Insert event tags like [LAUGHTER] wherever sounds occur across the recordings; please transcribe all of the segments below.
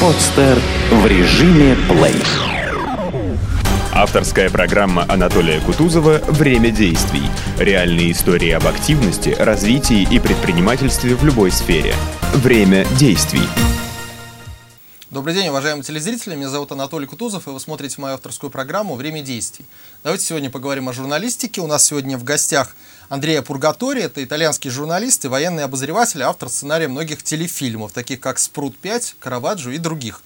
Подстер в режиме плей. Авторская программа Анатолия Кутузова «Время действий». Реальные истории об активности, развитии и предпринимательстве в любой сфере. Время действий. Добрый день, уважаемые телезрители. Меня зовут Анатолий Кутузов, и вы смотрите мою авторскую программу «Время действий». Давайте сегодня поговорим о журналистике. У нас сегодня в гостях Андрея Пургатори. Это итальянский журналист и военный обозреватель, автор сценария многих телефильмов, таких как «Спрут-5», «Караваджо» и других.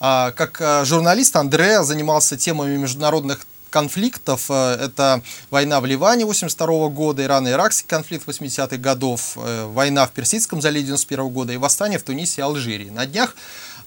А, как а, журналист Андреа занимался темами международных конфликтов. Э, это война в Ливане 82 года, Ирано-Иракский конфликт 80-х годов, э, война в Персидском заливе 91 года и восстание в Тунисе и Алжире. На днях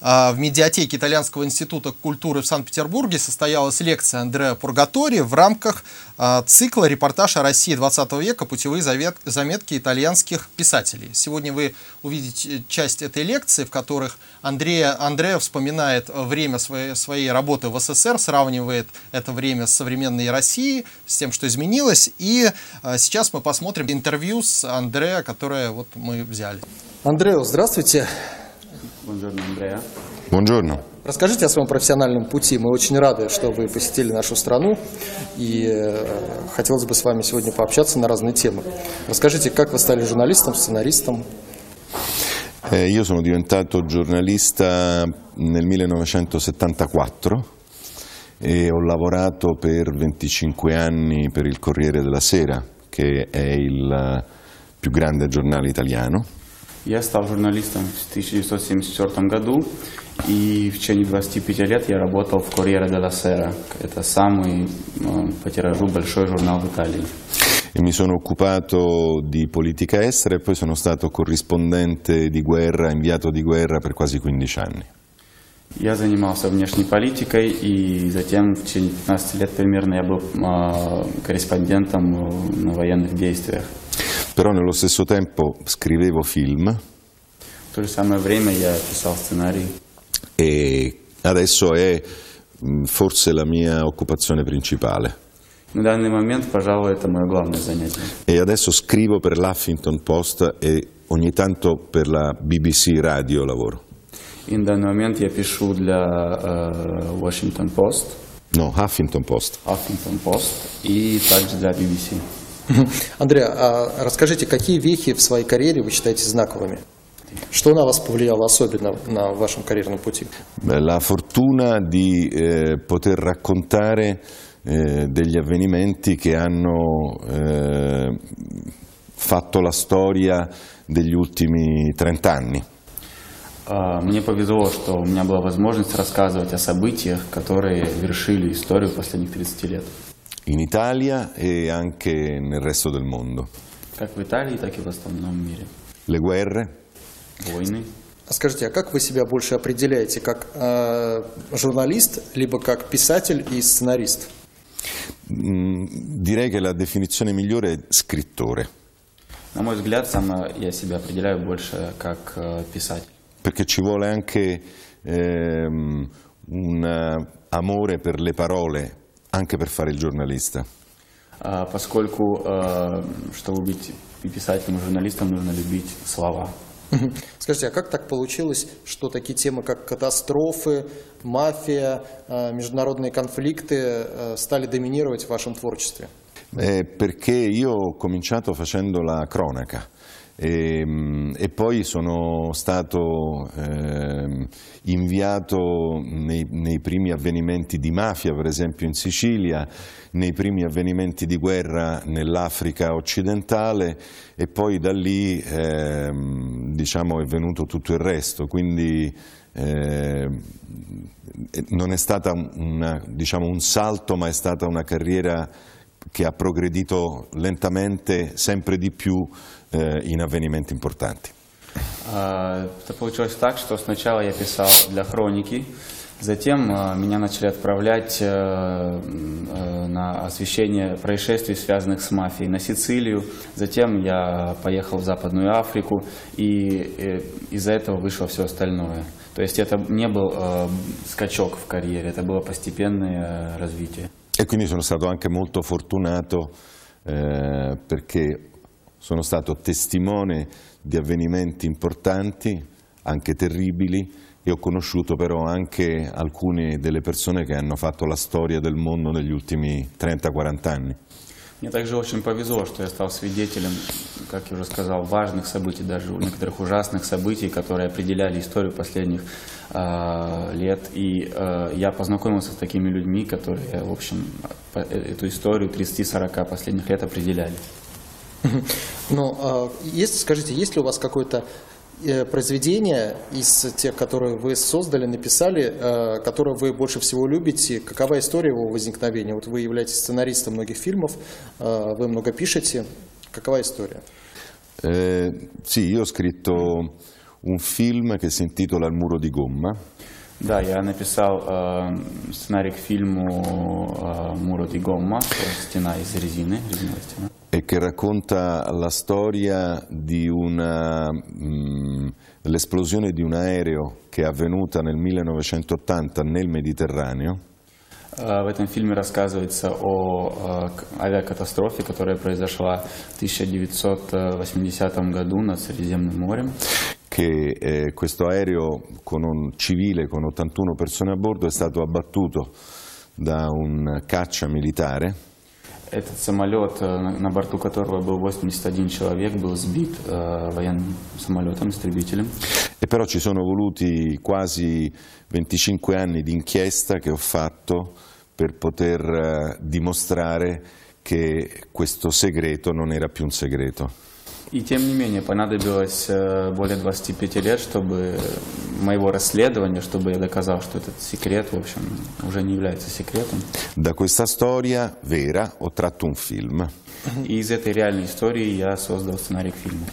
в медиатеке Итальянского института культуры в Санкт-Петербурге состоялась лекция Андреа Пургатори в рамках а, цикла «Репортаж о России 20 века. Путевые заметки итальянских писателей». Сегодня вы увидите часть этой лекции, в которых Андрея, Андреа вспоминает время своей, своей работы в СССР, сравнивает это время с современной Россией, с тем, что изменилось. И а, сейчас мы посмотрим интервью с Андреа, которое вот мы взяли. Андрео, здравствуйте. Buongiorno Andrea. Buongiorno. Расскажите о своем профессиональном пути. Мы очень рады, что вы посетили нашу страну, и э, хотелось бы с вами сегодня пообщаться на разные темы. Расскажите, как вы стали журналистом, сценаристом? Eh, io sono diventato giornalista nel 1974 e ho lavorato per 25 anni per il Corriere della Sera, che è il più grande giornale italiano. Я стал журналистом в 1974 году, и в течение 25 лет я работал в Corriere della Sera. Это самый по тиражу большой журнал в Италии. E mi sono occupato di politica estera e poi sono stato corrispondente di guerra, inviato di guerra per quasi 15 anni. Я занимался внешней политикой, и затем в течение 15 лет примерно я был корреспондентом на военных действиях. però nello stesso tempo scrivevo film. В то же самое время я писал сценарий. E adesso è forse la mia occupazione principale. На данный момент, пожалуй, это мое главное занятие. E adesso scrivo per l'Huffington Post e ogni tanto per la BBC Radio lavoro. И на данный момент я пишу для uh, Washington Post. No, Huffington Post. Huffington Post и также для BBC. [LAUGHS] Andrea, а расскажите, какие вехи в своей карьере вы считаете знаковыми? Что на вас повлияло особенно на вашем карьерном пути? La fortuna di eh, poter raccontare eh, degli avvenimenti che hanno eh, fatto la storia degli ultimi 30 anni. Мне повезло, что у меня была возможность рассказывать о событиях, которые вершили историю последних 30 лет. in Italia e anche nel resto del mondo. Как в Италии, так и в остальном мире. Le guerre. Войны. А скажите, а как вы себя больше определяете, как э, журналист, либо как писатель и сценарист? Direi che la definizione migliore è scrittore. На мой взгляд, сам я себя определяю больше как э, писатель. Perché ci vuole anche eh, un amore per le parole anche per fare il giornalista. Поскольку, чтобы быть писателем и журналистом, нужно любить слова. [LAUGHS] Скажите, а как так получилось, что такие темы, как катастрофы, мафия, международные конфликты стали доминировать в вашем творчестве? Perché io ho cominciato facendo la cronaca. E, e, poi sono stato eh, inviato nei, nei, primi avvenimenti di mafia, per esempio in Sicilia, nei primi avvenimenti di guerra nell'Africa occidentale e poi da lì eh, diciamo, è venuto tutto il resto. Quindi eh, non è stata una, diciamo, un salto, ma è stata una carriera che ha progredito lentamente sempre di più eh, in avvenimenti importanti. Это получилось так, что сначала я писал для хроники, затем меня начали отправлять на освещение происшествий, связанных с мафией, на Сицилию. Затем я поехал в Западную Африку, и из-за этого вышло все остальное. То есть это не был скачок в карьере, это было постепенное развитие. E quindi sono stato anche molto fortunato eh, perché sono stato testimone di avvenimenti importanti, anche terribili, e ho conosciuto però anche alcune delle persone che hanno fatto la storia del mondo negli ultimi 30-40 anni. Мне также очень повезло, что я стал свидетелем, как я уже сказал, важных событий, даже некоторых ужасных событий, которые определяли историю последних э, лет. И э, я познакомился с такими людьми, которые, в общем, эту историю 30-40 последних лет определяли. [LAUGHS] Ну, есть, скажите, есть ли у вас какой-то Э, произведения из тех, которые вы создали, написали, э, которые вы больше всего любите? Какова история его возникновения? Вот вы являетесь сценаристом многих фильмов, э, вы много пишете. Какова история? Eh, sì, io ho scritto un film che si intitola Il muro di gomma. Да, я написал э, сценарий к фильму э, «Муро Gomma», «Стена из резины», резиновая стена. e che racconta la storia di una, mh, l'esplosione di un aereo che è avvenuta nel 1980 nel Mediterraneo. В этом фильме рассказывается о авиакатастрофе, которая произошла в 1980 году над Средиземным морем. Che eh, questo aereo con un civile con 81 persone a bordo è stato abbattuto da un caccia militare. Этот самолет, на борту которого был 81 человек, был сбит э, военным самолетом, истребителем. E però ci sono voluti quasi 25 anni di inchiesta che ho fatto per poter eh, dimostrare che questo segreto non era più un segreto. И тем не менее понадобилось э, более 25 лет, чтобы моего расследования, чтобы я доказал, что этот секрет, в общем, уже не является секретом. Da questa storia vera ho tratto un film. И из этой реальной истории я создал сценарий к фильму.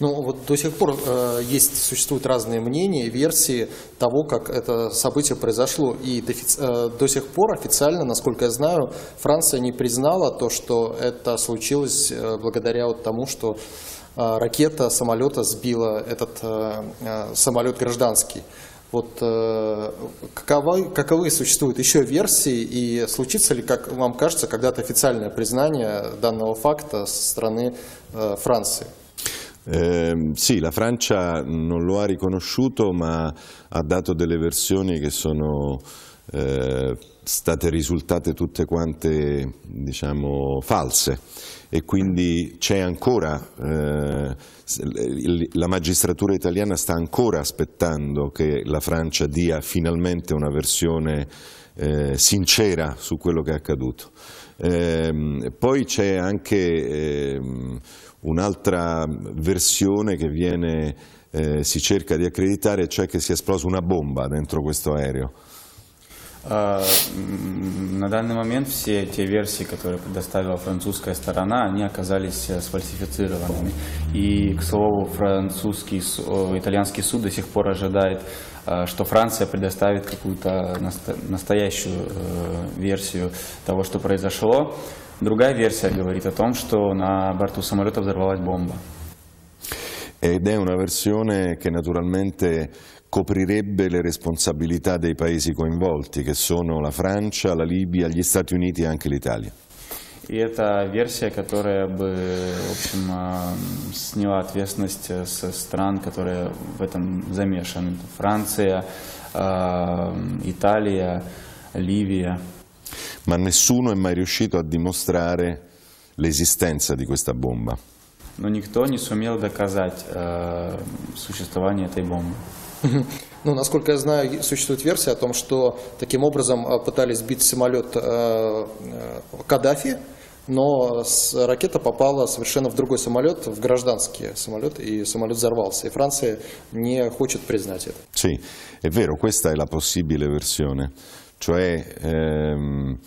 Ну вот до сих пор э, есть, существуют разные мнения, версии того, как это событие произошло. И до, э, до сих пор официально, насколько я знаю, Франция не признала то, что это случилось э, благодаря вот тому, что э, ракета самолета сбила этот э, э, самолет гражданский. Вот э, каковы, каковы существуют еще версии и случится ли, как вам кажется, когда-то официальное признание данного факта со стороны э, Франции? Eh, sì, la Francia non lo ha riconosciuto ma ha dato delle versioni che sono eh, state risultate tutte quante diciamo, false e quindi c'è ancora, eh, la magistratura italiana sta ancora aspettando che la Francia dia finalmente una versione eh, sincera su quello che è accaduto. Eh, poi c'è anche ehm, un'altra versione che viene, eh, si cerca di accreditare, cioè che sia esplosa una bomba dentro questo aereo. На данный момент все те версии, которые предоставила французская сторона, они оказались сфальсифицированными. И, к слову, французский, итальянский суд до сих пор ожидает, что Франция предоставит какую-то настоящую версию того, что произошло. Другая версия говорит о том, что на борту самолета взорвалась бомба. Ed è una versione che naturalmente coprirebbe le responsabilità dei paesi coinvolti, che sono la Francia, la Libia, gli Stati Uniti e anche l'Italia. И это версия, которая бы, в общем, сняла ответственность со стран, которые в этом замешаны. Франция, Италия, Ливия. ma nessuno è mai riuscito a dimostrare l'esistenza di questa bomba. Но никто не сумел доказать э, существование этой бомбы. [LAUGHS] Ну, насколько я знаю, существует версия о том, что таким образом э, пытались сбить самолет э, э, Каддафи, но ракета попала совершенно в другой самолет, в гражданский самолет, и самолет взорвался. И Франция не хочет признать это. Sì, è vero, questa è la possibile versione. Cioè, ehm,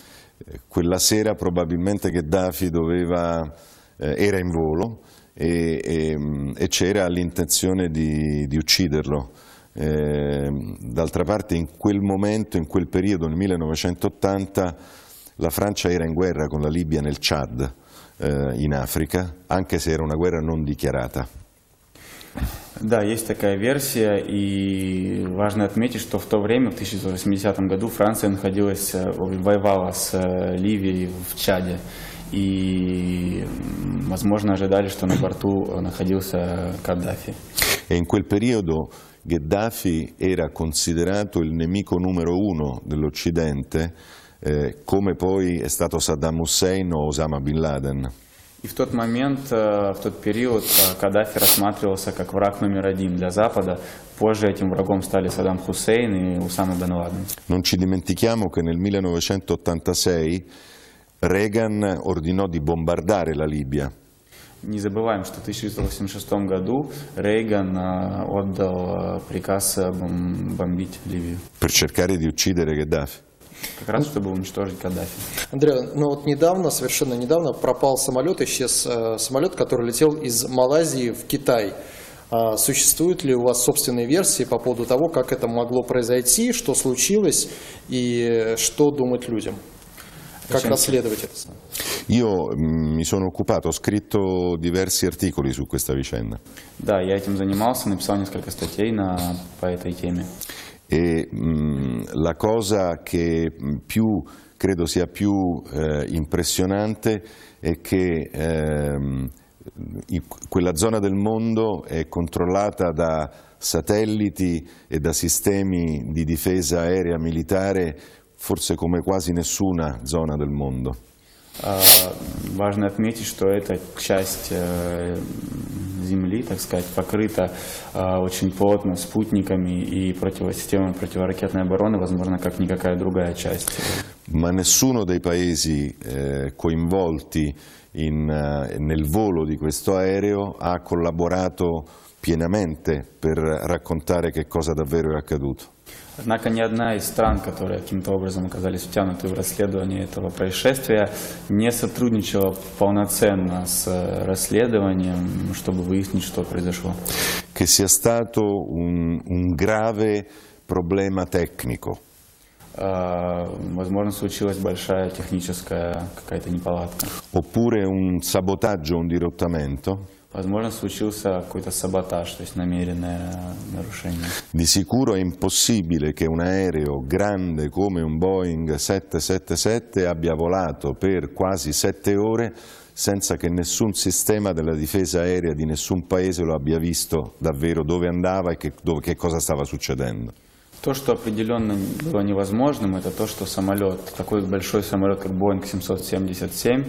quella sera probabilmente Gheddafi doveva, eh, era in volo e, e, e c'era l'intenzione di, di, ucciderlo. Eh, d'altra parte in quel momento, in quel periodo, nel 1980, la Francia era in guerra con la Libia nel Chad, eh, in Africa, anche se era una guerra non dichiarata. Да, есть такая версия, и важно отметить, что в то время, в 1980 году, Франция находилась, воевала с Ливией в Чаде. и, возможно, ожидали, что на борту находился Каддафи. E in quel periodo Gheddafi era considerato il nemico numero uno dell'Occidente, eh, come poi è stato Saddam Hussein o Osama Bin Laden. И в тот момент, в тот период, Каддафи рассматривался как враг номер один для Запада. Позже этим врагом стали Саддам Хусейн и Усама бен Ладен. Non ci dimentichiamo che nel 1986 Reagan ordinò di bombardare la Libia. Не забываем, что в 1986 году Рейган отдал приказ бомбить Ливию. Per cercare di uccidere Gheddafi. Как раз, чтобы уничтожить Каддафи. Андрей, ну вот недавно, совершенно недавно пропал самолет, исчез э, самолет, который летел из Малайзии в Китай. А существуют ли у вас собственные версии по поводу того, как это могло произойти, что случилось и что думать людям? Как расследовать это? Io mi sono occupato, ho scritto diversi articoli su questa vicenda. Да, я этим занимался, написал несколько статей на, по этой теме. E mh, la cosa che più credo sia più eh, impressionante è che ehm, quella zona del mondo è controllata da satelliti e da sistemi di difesa aerea militare forse come quasi nessuna zona del mondo. Важно отметить, что эта часть Земли, так сказать, покрыта очень плотно спутниками и системами противоракетной обороны, возможно, как никакая другая часть. Ma nessuno dei paesi eh, coinvolti in, nel volo di questo aereo ha collaborato pienamente per raccontare che cosa davvero è accaduto. Однако ни одна из стран, которые каким-то образом оказались втянуты в расследование этого происшествия, не сотрудничала полноценно с расследованием, чтобы выяснить, что произошло. Che sia stato un, un grave problema tecnico. Возможно, случилась большая техническая какая-то неполадка. Oppure un sabotaggio, un dirottamento. Возможно, случился какой-то саботаж, то есть намеренное нарушение. Di sicuro è impossibile che un aereo grande come un Boeing 777 abbia volato per quasi sette ore senza che nessun sistema della difesa aerea di nessun paese lo abbia visto davvero dove andava e che, dove, che cosa stava succedendo. То, что определенно было невозможным, это то, что самолет, такой большой самолет, как Boeing 777,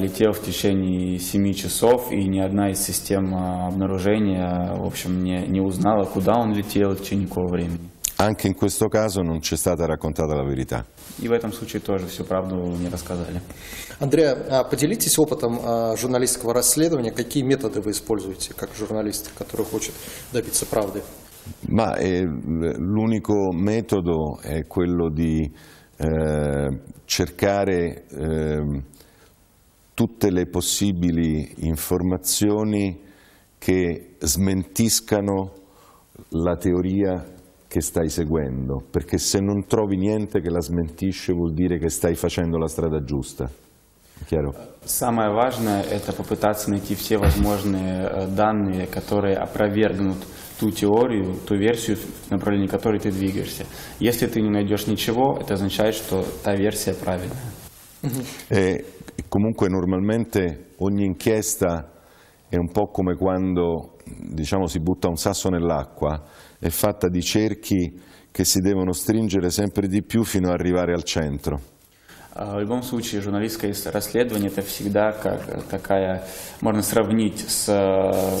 летел в течение 7 часов, и ни одна из систем обнаружения, в общем, не, не узнала, куда он летел в течение какого времени. Anche in questo caso non c'è stata raccontata la verità. И в этом случае тоже всю правду не рассказали. Андрей, поделитесь опытом журналистского расследования. Какие методы вы используете как журналист, который хочет добиться правды? Ma eh, l'unico metodo è quello di eh, cercare eh, tutte le possibili informazioni che smentiscano la teoria che stai seguendo, perché se non trovi niente che la smentisce vuol dire che stai facendo la strada giusta. Chiaro? Самое важное – это попытаться найти все возможные данные, которые опровергнут ту теорию, ту версию, в направлении которой ты двигаешься. Если ты не найдешь ничего, это означает, что та версия правильная. E comunque normalmente ogni inchiesta è un po' come quando diciamo, si butta un sasso nell'acqua, è fatta di cerchi che si devono stringere sempre di più fino ad arrivare al centro. В любом случае, журналистское расследование это всегда как такая, можно сравнить с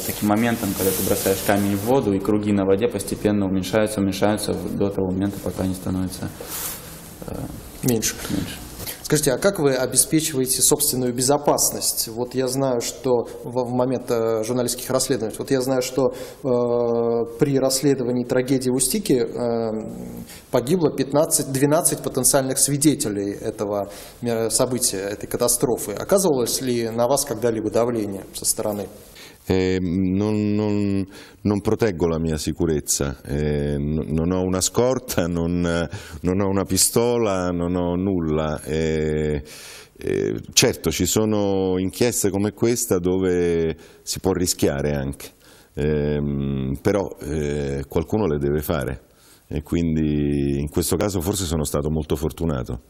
таким моментом, когда ты бросаешь камень в воду, и круги на воде постепенно уменьшаются, уменьшаются до того момента, пока они становятся меньше. меньше. Скажите, а как вы обеспечиваете собственную безопасность? Вот я знаю, что в момент журналистских расследований, вот я знаю, что э, при расследовании трагедии в Устике э, погибло 15, 12 потенциальных свидетелей этого события, этой катастрофы. Оказывалось ли на вас когда-либо давление со стороны? Eh, non, non, non, proteggo la mia sicurezza, eh, non ho una scorta, non, non, ho una pistola, non ho nulla. Eh, certo ci sono inchieste come questa dove si può rischiare anche, ehm, però eh, qualcuno le deve fare e quindi in questo caso forse sono stato molto fortunato.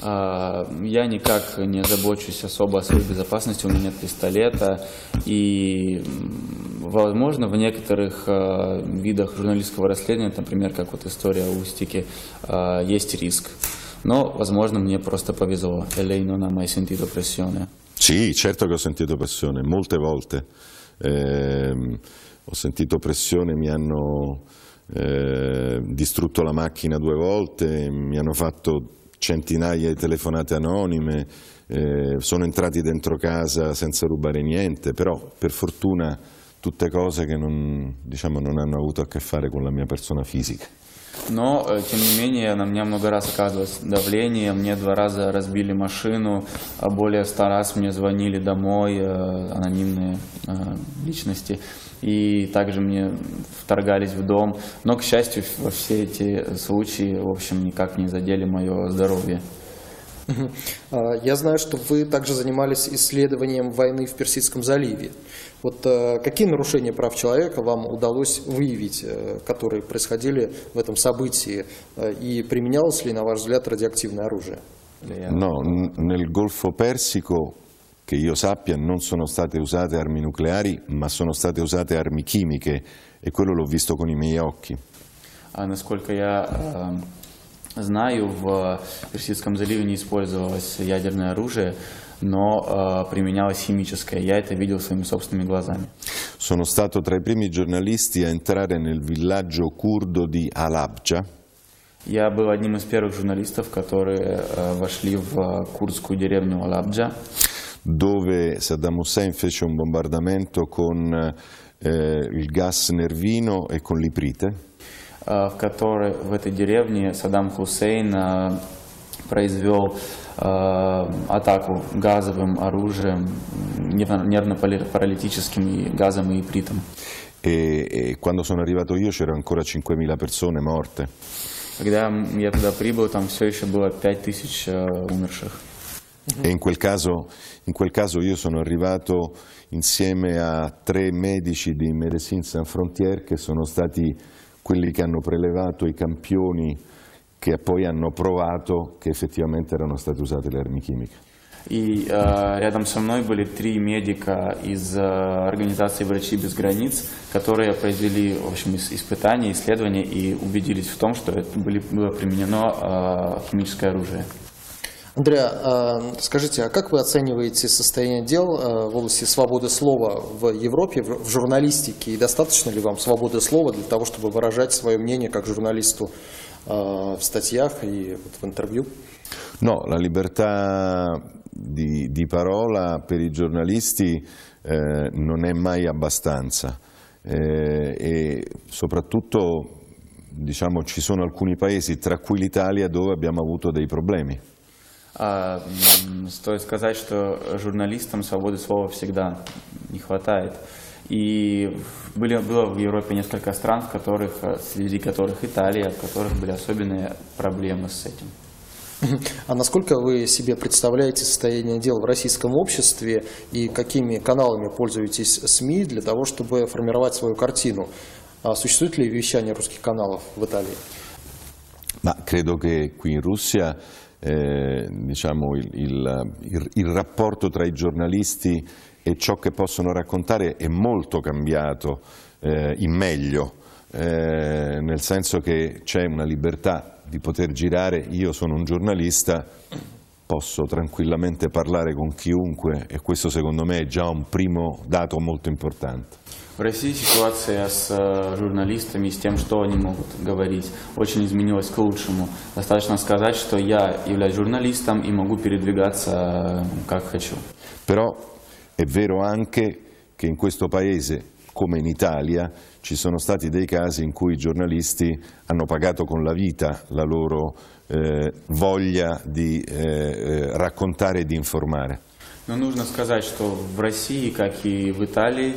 Я никак не забочусь особо о своей безопасности, у меня нет пистолета, и, возможно, в некоторых видах журналистского расследования, например, как вот история о Устике, есть риск. Но, возможно, мне просто повезло. E lei non ha mai sentito pressione? Sì, certo che ho sentito pressione, molte volte. Eh, ho sentito pressione, mi hanno eh, distrutto la macchina due volte, mi hanno fatto centinaia di telefonate anonime, eh, sono entrati dentro casa senza rubare niente, però per fortuna tutte cose che non, diciamo, non hanno avuto a che fare con la mia persona fisica. Но, э, тем не менее, на меня много раз оказывалось давление, мне два раза разбили машину, а более ста раз мне звонили домой э, анонимные э, личности, и также мне вторгались в дом. Но, к счастью, во все эти случаи, в общем, никак не задели мое здоровье. А, я знаю, что вы также занимались исследованием войны в Персидском заливе. Вот э, какие нарушения прав человека вам удалось выявить, э, которые происходили в этом событии, э, и применялось ли, на ваш взгляд, радиоактивное оружие? No, nel Golfo Persico, che io sappia, non sono state usate armi nucleari, ma sono state usate armi chimiche e quello l'ho visto con i miei occhi. А насколько я знаю, в Персидском заливе не использовалось ядерное оружие, но э, применялось химическое. Я это видел своими собственными глазами. Sono stato tra i primi giornalisti a entrare nel villaggio curdo di Alabja. Я был одним из первых журналистов, которые э, вошли в курдскую деревню Алабджа. Dove Saddam Hussein fece un bombardamento con eh, il gas nervino e con l'iprite. В которой в этой деревне Саддам Хусейн произвел атаку газовым оружием, нервно-паралитическим газом и ипритом. E, e quando sono arrivato io c'erano ancora 5.000 persone morte. Когда я туда прибыл, там все еще было 5000 умерших. E in quel, caso, in quel caso io sono arrivato insieme a tre medici di Medecins Sans Frontières che sono stati quelli che hanno prelevato i campioni che poi hanno provato che effettivamente erano state usate le armi chimiche. И э, рядом со мной были три медика из э, организации «Врачи без границ», которые произвели в общем, испытания, исследования и убедились в том, что это были, было применено э, химическое оружие. Андреа, а, скажите, а как вы оцениваете состояние дел в области свободы слова в Европе, в журналистике? И достаточно ли вам свободы слова для того, чтобы выражать свое мнение как журналисту в статьях и в интервью? No, la libertà di, di parola per i giornalisti eh, non è mai abbastanza eh, e soprattutto diciamo, ci sono alcuni paesi, tra cui l'Italia, dove abbiamo avuto dei problemi. А, стоит сказать, что журналистам свободы слова всегда не хватает. И были, было в Европе несколько стран, в которых, среди которых Италия, в которых были особенные проблемы с этим. А насколько вы себе представляете состояние дел в российском обществе и какими каналами пользуетесь СМИ для того, чтобы формировать свою картину? А существует ли вещание русских каналов в Италии? Ma credo che qui in Russia eh, diciamo, il, il, il, rapporto tra i giornalisti e ciò che possono raccontare è molto cambiato eh, in meglio, eh, nel senso che c'è una libertà di poter girare, io sono un giornalista, posso tranquillamente parlare con chiunque e questo secondo me è già un primo dato molto importante. В России ситуация с журналистами, с тем, что они могут говорить, очень изменилась к лучшему. Достаточно сказать, что я являюсь журналистом и могу передвигаться как хочу. Però è vero anche che in questo paese, come in Italia, ci sono stati dei casi in cui i giornalisti hanno pagato con la vita la loro eh, voglia di eh, raccontare e di informare. Но нужно сказать, что в России, как и в Италии,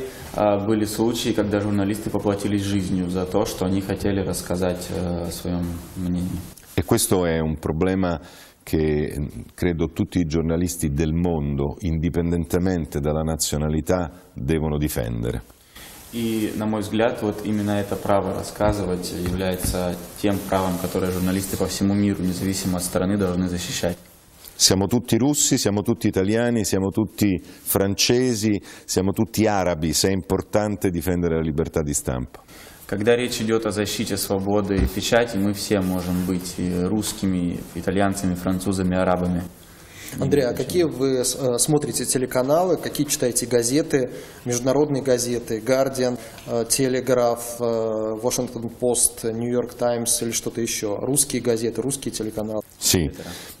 были случаи, когда журналисты поплатились жизнью за то, что они хотели рассказать о своем мнении. E questo è un problema che credo tutti i giornalisti del mondo, indipendentemente dalla nazionalità, devono difendere. И, на мой взгляд, вот именно это право рассказывать является тем правом, которое журналисты по всему миру, независимо от страны, должны защищать. Siamo tutti russi, siamo tutti italiani, siamo tutti francesi, siamo tutti arabi, se è importante difendere la libertà di stampa. Когда речь идет о защите свободы печати, мы все можем быть русскими, итальянцами, французами, арабами. Андрей, а какие вы э, смотрите телеканалы, какие читаете газеты, международные газеты, Guardian, Телеграф, Washington Post, New York Times или что-то еще? Русские газеты, русские телеканалы? Sì,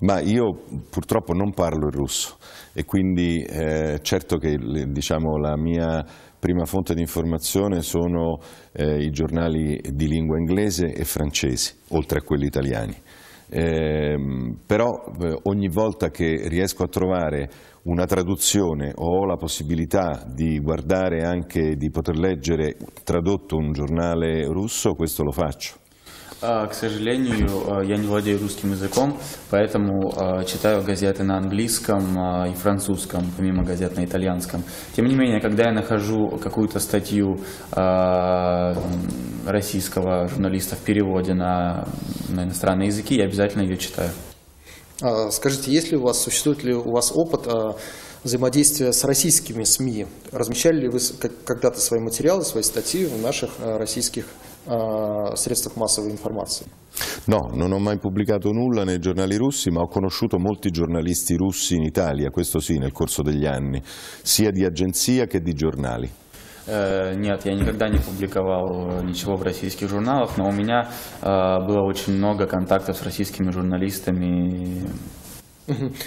ma io purtroppo non parlo il russo e quindi eh, certo che diciamo, la mia prima fonte di informazione sono eh, i giornali di lingua inglese e francesi, oltre a quelli italiani. Eh, però eh, ogni volta che riesco a trovare una traduzione o ho la possibilità di guardare anche, di poter leggere tradotto un giornale russo, questo lo faccio. К сожалению, я не владею русским языком, поэтому читаю газеты на английском и французском, помимо газет на итальянском. Тем не менее, когда я нахожу какую-то статью российского журналиста в переводе на, на иностранные языки, я обязательно ее читаю. Скажите, есть ли у вас, существует ли у вас опыт взаимодействия с российскими СМИ? Размещали ли вы когда-то свои материалы, свои статьи в наших российских средствах массовой информации? No, non ho mai pubblicato nulla nei giornali russi, ma ho conosciuto molti giornalisti russi in Italia, questo sì, nel corso degli anni, sia di agenzia che di giornali. Нет, я никогда не публиковал ничего в российских журналах, но у меня было очень много контактов с российскими журналистами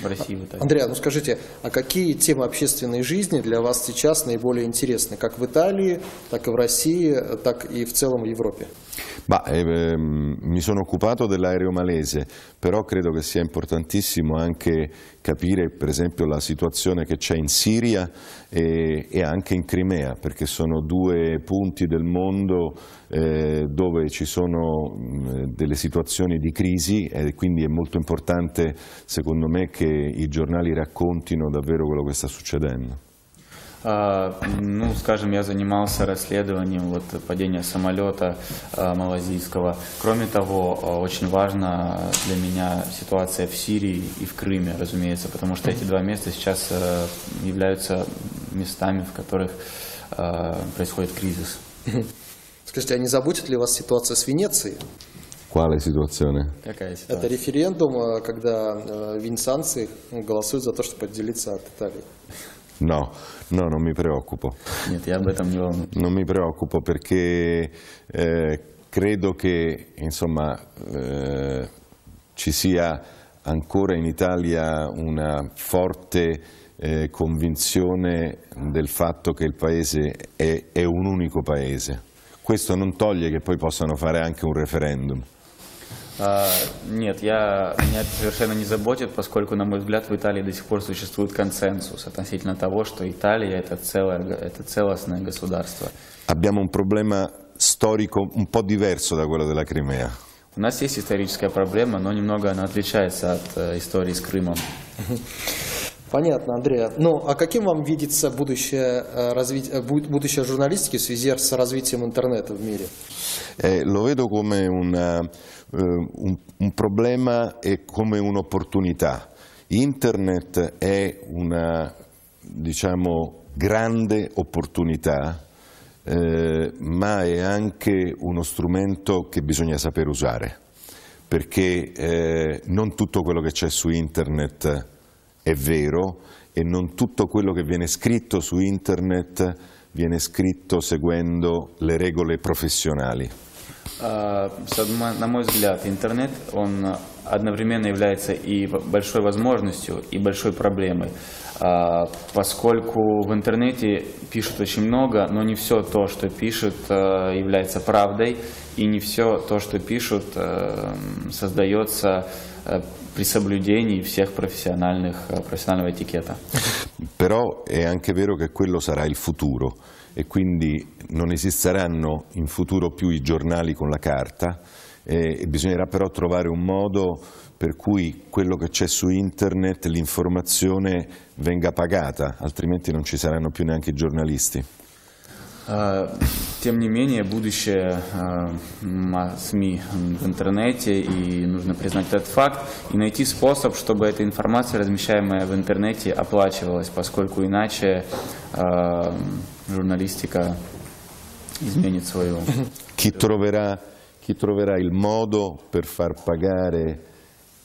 в России. В Андрей, ну скажите, а какие темы общественной жизни для вас сейчас наиболее интересны, как в Италии, так и в России, так и в целом в Европе? Ma, eh, mi sono occupato dell'aereo malese, però credo che sia importantissimo anche capire per esempio la situazione che c'è in Siria e, e, anche in Crimea, perché sono due punti del mondo eh, dove ci sono mh, delle situazioni di crisi e quindi è molto importante secondo me che i giornali raccontino davvero quello che sta succedendo. Ну, скажем, я занимался расследованием вот, падения самолета малазийского. Кроме того, очень важна для меня ситуация в Сирии и в Крыме, разумеется, потому что эти два места сейчас являются местами, в которых происходит кризис. Скажите, а не заботит ли вас ситуация с Венецией? Quale situazione? Какая ситуация? Это референдум, когда венецианцы голосуют за то, чтобы отделиться от Италии. No, no, non mi preoccupo. Non mi preoccupo perché eh, credo che insomma, eh, ci sia ancora in Italia una forte eh, convinzione del fatto che il Paese è, è un unico Paese. Questo non toglie che poi possano fare anche un referendum. А, Нет, я, меня это совершенно не заботит, поскольку, на мой взгляд, в Италии до сих пор существует консенсус относительно того, что Италия это, целое, это целостное государство. Abbiamo un problema storico un po' diverso da quello della Crimea. У нас есть историческая проблема, но немного она отличается от э, истории с Крымом. [LAUGHS] Понятно, Андрей. Ну, а каким вам видится будущее, э, развитие, будущее журналистики в связи с развитием интернета в мире? Eh, lo vedo come una, eh, un, un problema e come un'opportunità. Internet è una diciamo, grande opportunità, eh, ma è anche uno strumento che bisogna saper usare, perché eh, non tutto quello che c'è su Internet è vero e non tutto quello che viene scritto su Internet viene scritto seguendo le regole professionali. На мой взгляд, интернет, он одновременно является и большой возможностью, и большой проблемой, поскольку в интернете пишут очень много, но не все то, что пишут, является правдой, и не все то, что пишут, создается при соблюдении всех профессиональных, профессионального этикета. Però è anche vero che quello sarà il futuro e quindi non esisteranno in futuro più i giornali con la carta e bisognerà però trovare un modo per cui quello che c'è su internet, l'informazione venga pagata, altrimenti non ci saranno più neanche i giornalisti. А, тем не менее, будущее а, СМИ в интернете, и нужно признать этот факт, и найти способ, чтобы эта информация, размещаемая в интернете, оплачивалась, поскольку иначе а, журналистика изменит свою. Chi troverà, chi troverà il modo per far pagare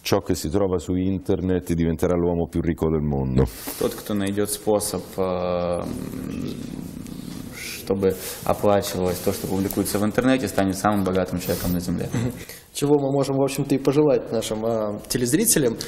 ciò che si trova su internet diventerà l'uomo più ricco del mondo. Тот, кто найдет способ чтобы оплачивалось то, что публикуется в интернете, станет самым богатым человеком на Земле. [LAUGHS] Чего мы можем, в общем-то, и пожелать нашим э, телезрителям.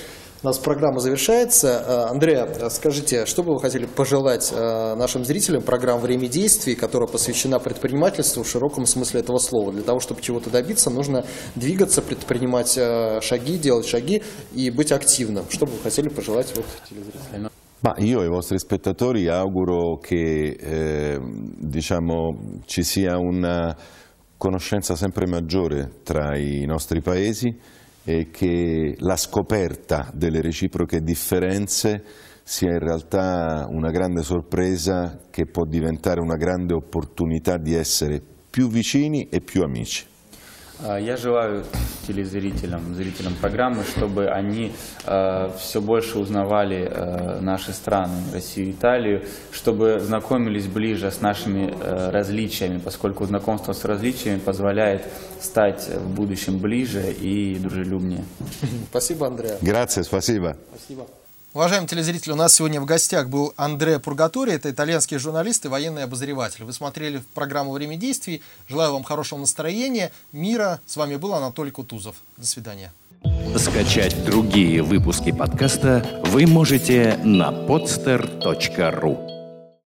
У нас программа завершается. Э, Андреа, скажите, что бы вы хотели пожелать нашим зрителям программы «Время действий», которая посвящена предпринимательству в широком смысле этого слова? Для того, чтобы чего-то добиться, нужно двигаться, предпринимать шаги, делать шаги и быть активным. Что бы вы хотели пожелать вот, телезрителям? Ma io ai vostri spettatori auguro che eh, diciamo, ci sia una conoscenza sempre maggiore tra i nostri paesi e che la scoperta delle reciproche differenze sia in realtà una grande sorpresa che può diventare una grande opportunità di essere più vicini e più amici. А, я желаю телезрителям, зрителям программы, чтобы они э, все больше узнавали э, наши страны, Россию и Италию, чтобы знакомились ближе с нашими э, различиями, поскольку знакомство с различиями позволяет стать в будущем ближе и дружелюбнее. Спасибо, Андрей. Grazie, спасибо. Спасибо. Уважаемые телезрители, у нас сегодня в гостях был Андре Пургатори, это итальянский журналист и военный обозреватель. Вы смотрели программу «Время действий». Желаю вам хорошего настроения, мира. С вами был Анатолий Кутузов. До свидания. Скачать другие выпуски подкаста вы можете на podster.ru